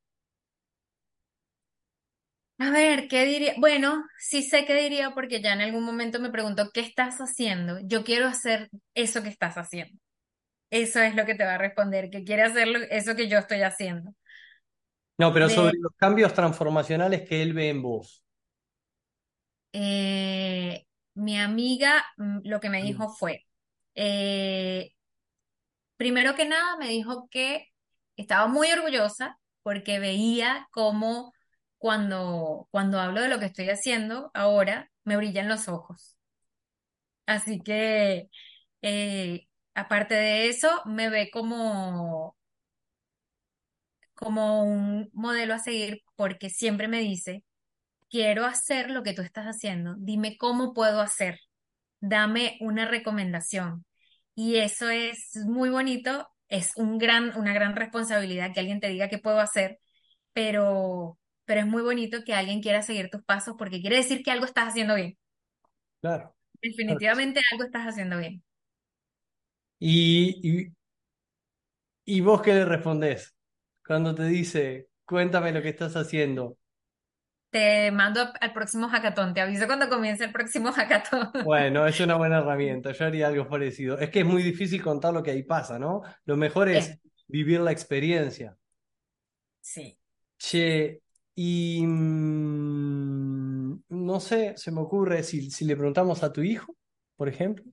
A ver, ¿qué diría? Bueno, sí sé qué diría porque ya en algún momento me preguntó, ¿qué estás haciendo? Yo quiero hacer eso que estás haciendo. Eso es lo que te va a responder, que quiere hacer eso que yo estoy haciendo. No, pero sobre los cambios transformacionales que él ve en vos. Eh, mi amiga mm, lo que me dijo fue, eh, primero que nada me dijo que estaba muy orgullosa porque veía cómo cuando, cuando hablo de lo que estoy haciendo ahora, me brillan los ojos. Así que, eh, aparte de eso, me ve como como un modelo a seguir porque siempre me dice, quiero hacer lo que tú estás haciendo, dime cómo puedo hacer. dame una recomendación. Y eso es muy bonito, es un gran, una gran responsabilidad que alguien te diga qué puedo hacer, pero, pero es muy bonito que alguien quiera seguir tus pasos porque quiere decir que algo estás haciendo bien. Claro. Definitivamente algo estás haciendo bien. ¿Y, y, y vos qué le respondés cuando te dice, cuéntame lo que estás haciendo? Te mando al próximo hackathon, te aviso cuando comience el próximo hackathon. Bueno, es una buena herramienta, yo haría algo parecido. Es que es muy difícil contar lo que ahí pasa, ¿no? Lo mejor es vivir la experiencia. sí. Che, y mm, no sé, se me ocurre si, si le preguntamos a tu hijo, por ejemplo,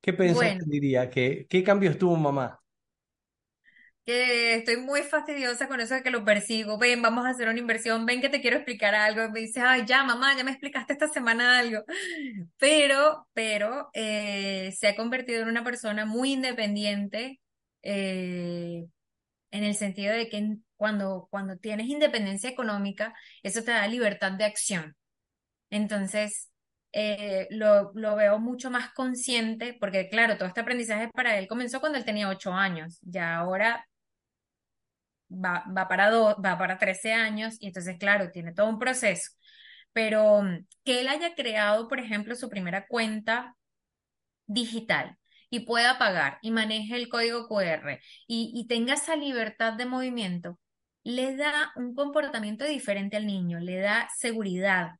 ¿qué pensás que Bueno, diría? ¿Qué, qué cambios tuvo mamá? Que estoy muy fastidiosa con eso de que lo persigo. Ven, vamos a hacer una inversión. Ven que te quiero explicar algo. Me dice, ay, ya, mamá, ya me explicaste esta semana algo. Pero, pero eh, se ha convertido en una persona muy independiente eh, en el sentido de que cuando, cuando tienes independencia económica, eso te da libertad de acción. Entonces, eh, lo, lo veo mucho más consciente, porque claro, todo este aprendizaje para él comenzó cuando él tenía ocho años. Ya ahora va, va para do- va para 13 años y entonces, claro, tiene todo un proceso. Pero mm, que él haya creado, por ejemplo, su primera cuenta digital y pueda pagar y maneje el código QR y, y tenga esa libertad de movimiento, le da un comportamiento diferente al niño, le da seguridad. O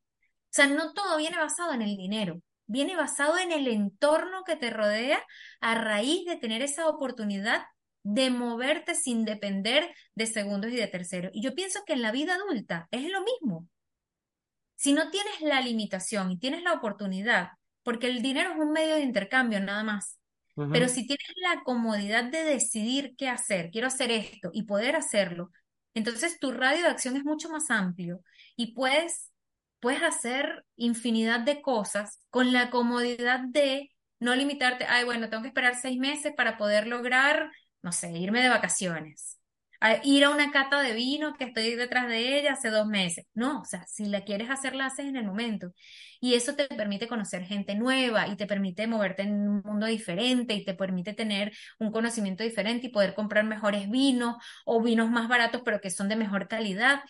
sea, no todo viene basado en el dinero, viene basado en el entorno que te rodea a raíz de tener esa oportunidad de moverte sin depender de segundos y de terceros. Y yo pienso que en la vida adulta es lo mismo. Si no tienes la limitación y tienes la oportunidad, porque el dinero es un medio de intercambio nada más, pero si tienes la comodidad de decidir qué hacer, quiero hacer esto y poder hacerlo, entonces tu radio de acción es mucho más amplio y puedes, puedes hacer infinidad de cosas con la comodidad de no limitarte, ay, bueno, tengo que esperar seis meses para poder lograr, no sé, irme de vacaciones ir a una cata de vino que estoy detrás de ella hace dos meses. No, o sea, si la quieres hacer, la haces en el momento. Y eso te permite conocer gente nueva y te permite moverte en un mundo diferente y te permite tener un conocimiento diferente y poder comprar mejores vinos o vinos más baratos pero que son de mejor calidad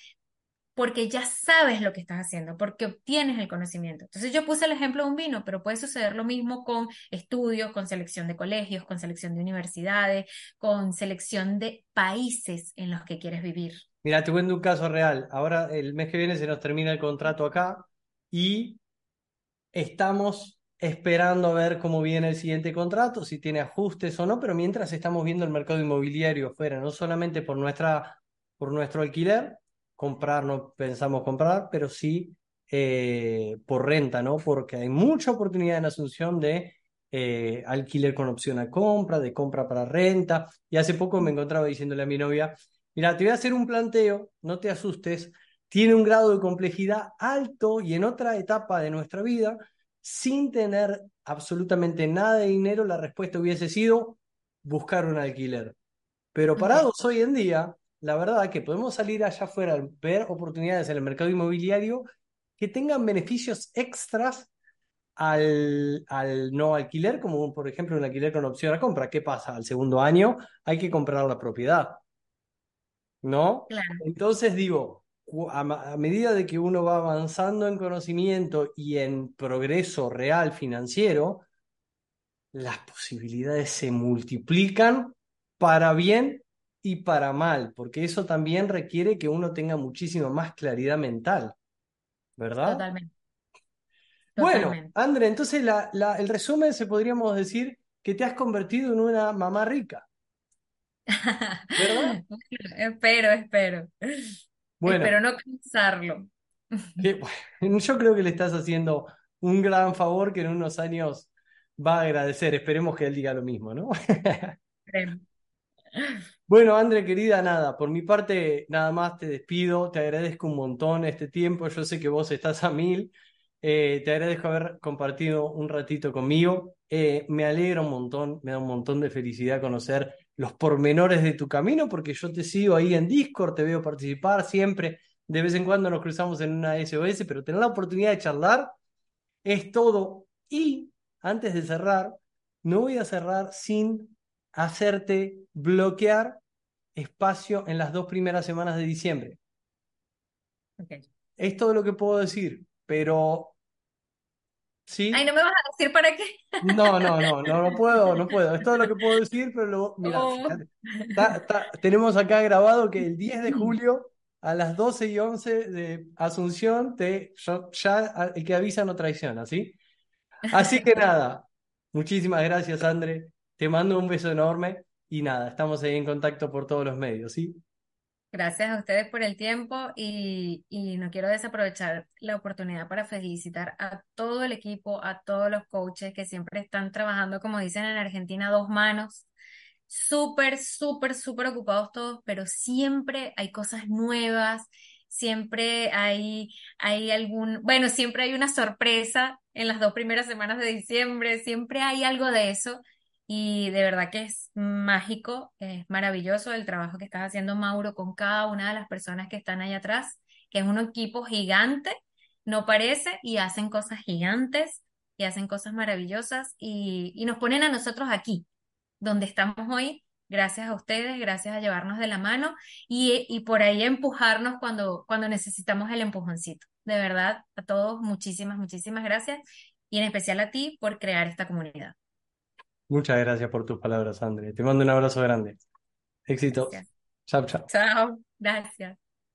porque ya sabes lo que estás haciendo, porque obtienes el conocimiento. Entonces yo puse el ejemplo de un vino, pero puede suceder lo mismo con estudios, con selección de colegios, con selección de universidades, con selección de países en los que quieres vivir. Mira, te cuento un caso real. Ahora, el mes que viene se nos termina el contrato acá y estamos esperando a ver cómo viene el siguiente contrato, si tiene ajustes o no, pero mientras estamos viendo el mercado inmobiliario afuera, no solamente por nuestra, por nuestro alquiler, comprar no pensamos comprar, pero sí eh, por renta, ¿no? Porque hay mucha oportunidad en Asunción de eh, alquiler con opción a compra, de compra para renta. Y hace poco me encontraba diciéndole a mi novia, mira, te voy a hacer un planteo, no te asustes, tiene un grado de complejidad alto y en otra etapa de nuestra vida sin tener absolutamente nada de dinero, la respuesta hubiese sido buscar un alquiler. Pero parados hoy en día, la verdad que podemos salir allá afuera, ver oportunidades en el mercado inmobiliario que tengan beneficios extras al, al no alquiler, como por ejemplo un alquiler con opción a compra. ¿Qué pasa? Al segundo año hay que comprar la propiedad. ¿no? claro, Entonces digo, a, a medida de que uno va avanzando en conocimiento y en progreso real financiero, las posibilidades se multiplican para bien y para mal, porque eso también requiere que uno tenga muchísima más claridad mental, ¿verdad? totalmente, Bueno. André, entonces la, la- el resumen se podríamos decir que te has convertido en una mamá rica, ¿verdad? Espero, espero. Bueno, Espero no cansarlo. Que, bueno, yo creo que le estás haciendo un gran favor que en unos años va a agradecer. Esperemos que él diga lo mismo, ¿no? Bueno, André, querida, nada, por mi parte nada más te despido, te agradezco un montón este tiempo, yo sé que vos estás a mil, Eh, te agradezco haber compartido un ratito conmigo, Eh, me alegra un montón, me da un montón de felicidad conocer los pormenores de tu camino, porque yo te sigo ahí en Discord, te veo participar siempre, de vez en cuando nos cruzamos en una SOS, pero tener la oportunidad de charlar es todo. Y antes de cerrar, no voy a cerrar sin hacerte bloquear espacio en las dos primeras semanas de diciembre. Okay. Es todo lo que puedo decir, pero ¿Sí? Ay, no me vas a decir para qué. No, no, no, no, no puedo, no puedo. Es todo lo que puedo decir, pero luego, mira, Oh. tenemos acá grabado que el 10 de julio a las 12 y 11 de Asunción, te, yo- ya el que avisa no traiciona, ¿sí? Así que nada, muchísimas gracias, André. Te mando un beso enorme y nada, estamos ahí en contacto por todos los medios, ¿sí? Gracias a ustedes por el tiempo y, y no quiero desaprovechar la oportunidad para felicitar a todo el equipo, a todos los coaches que siempre están trabajando, como dicen en Argentina, dos manos. Súper, súper, súper ocupados todos, pero siempre hay cosas nuevas, siempre hay, hay algún, bueno, siempre hay una sorpresa en las dos primeras semanas de diciembre, siempre hay algo de eso. Y de verdad que es mágico, es maravilloso el trabajo que estás haciendo, Mauro, con cada una de las personas que están ahí atrás, que es un equipo gigante, no parece, y hacen cosas gigantes y hacen cosas maravillosas y, y nos ponen a nosotros aquí, donde estamos hoy, gracias a ustedes, gracias a llevarnos de la mano y, y por ahí empujarnos cuando, cuando necesitamos el empujoncito. De verdad, a todos, muchísimas, muchísimas gracias y en especial a ti por crear esta comunidad. Muchas gracias por tus palabras, André. Te mando un abrazo grande. Gracias. Chao, chao. Chao, gracias.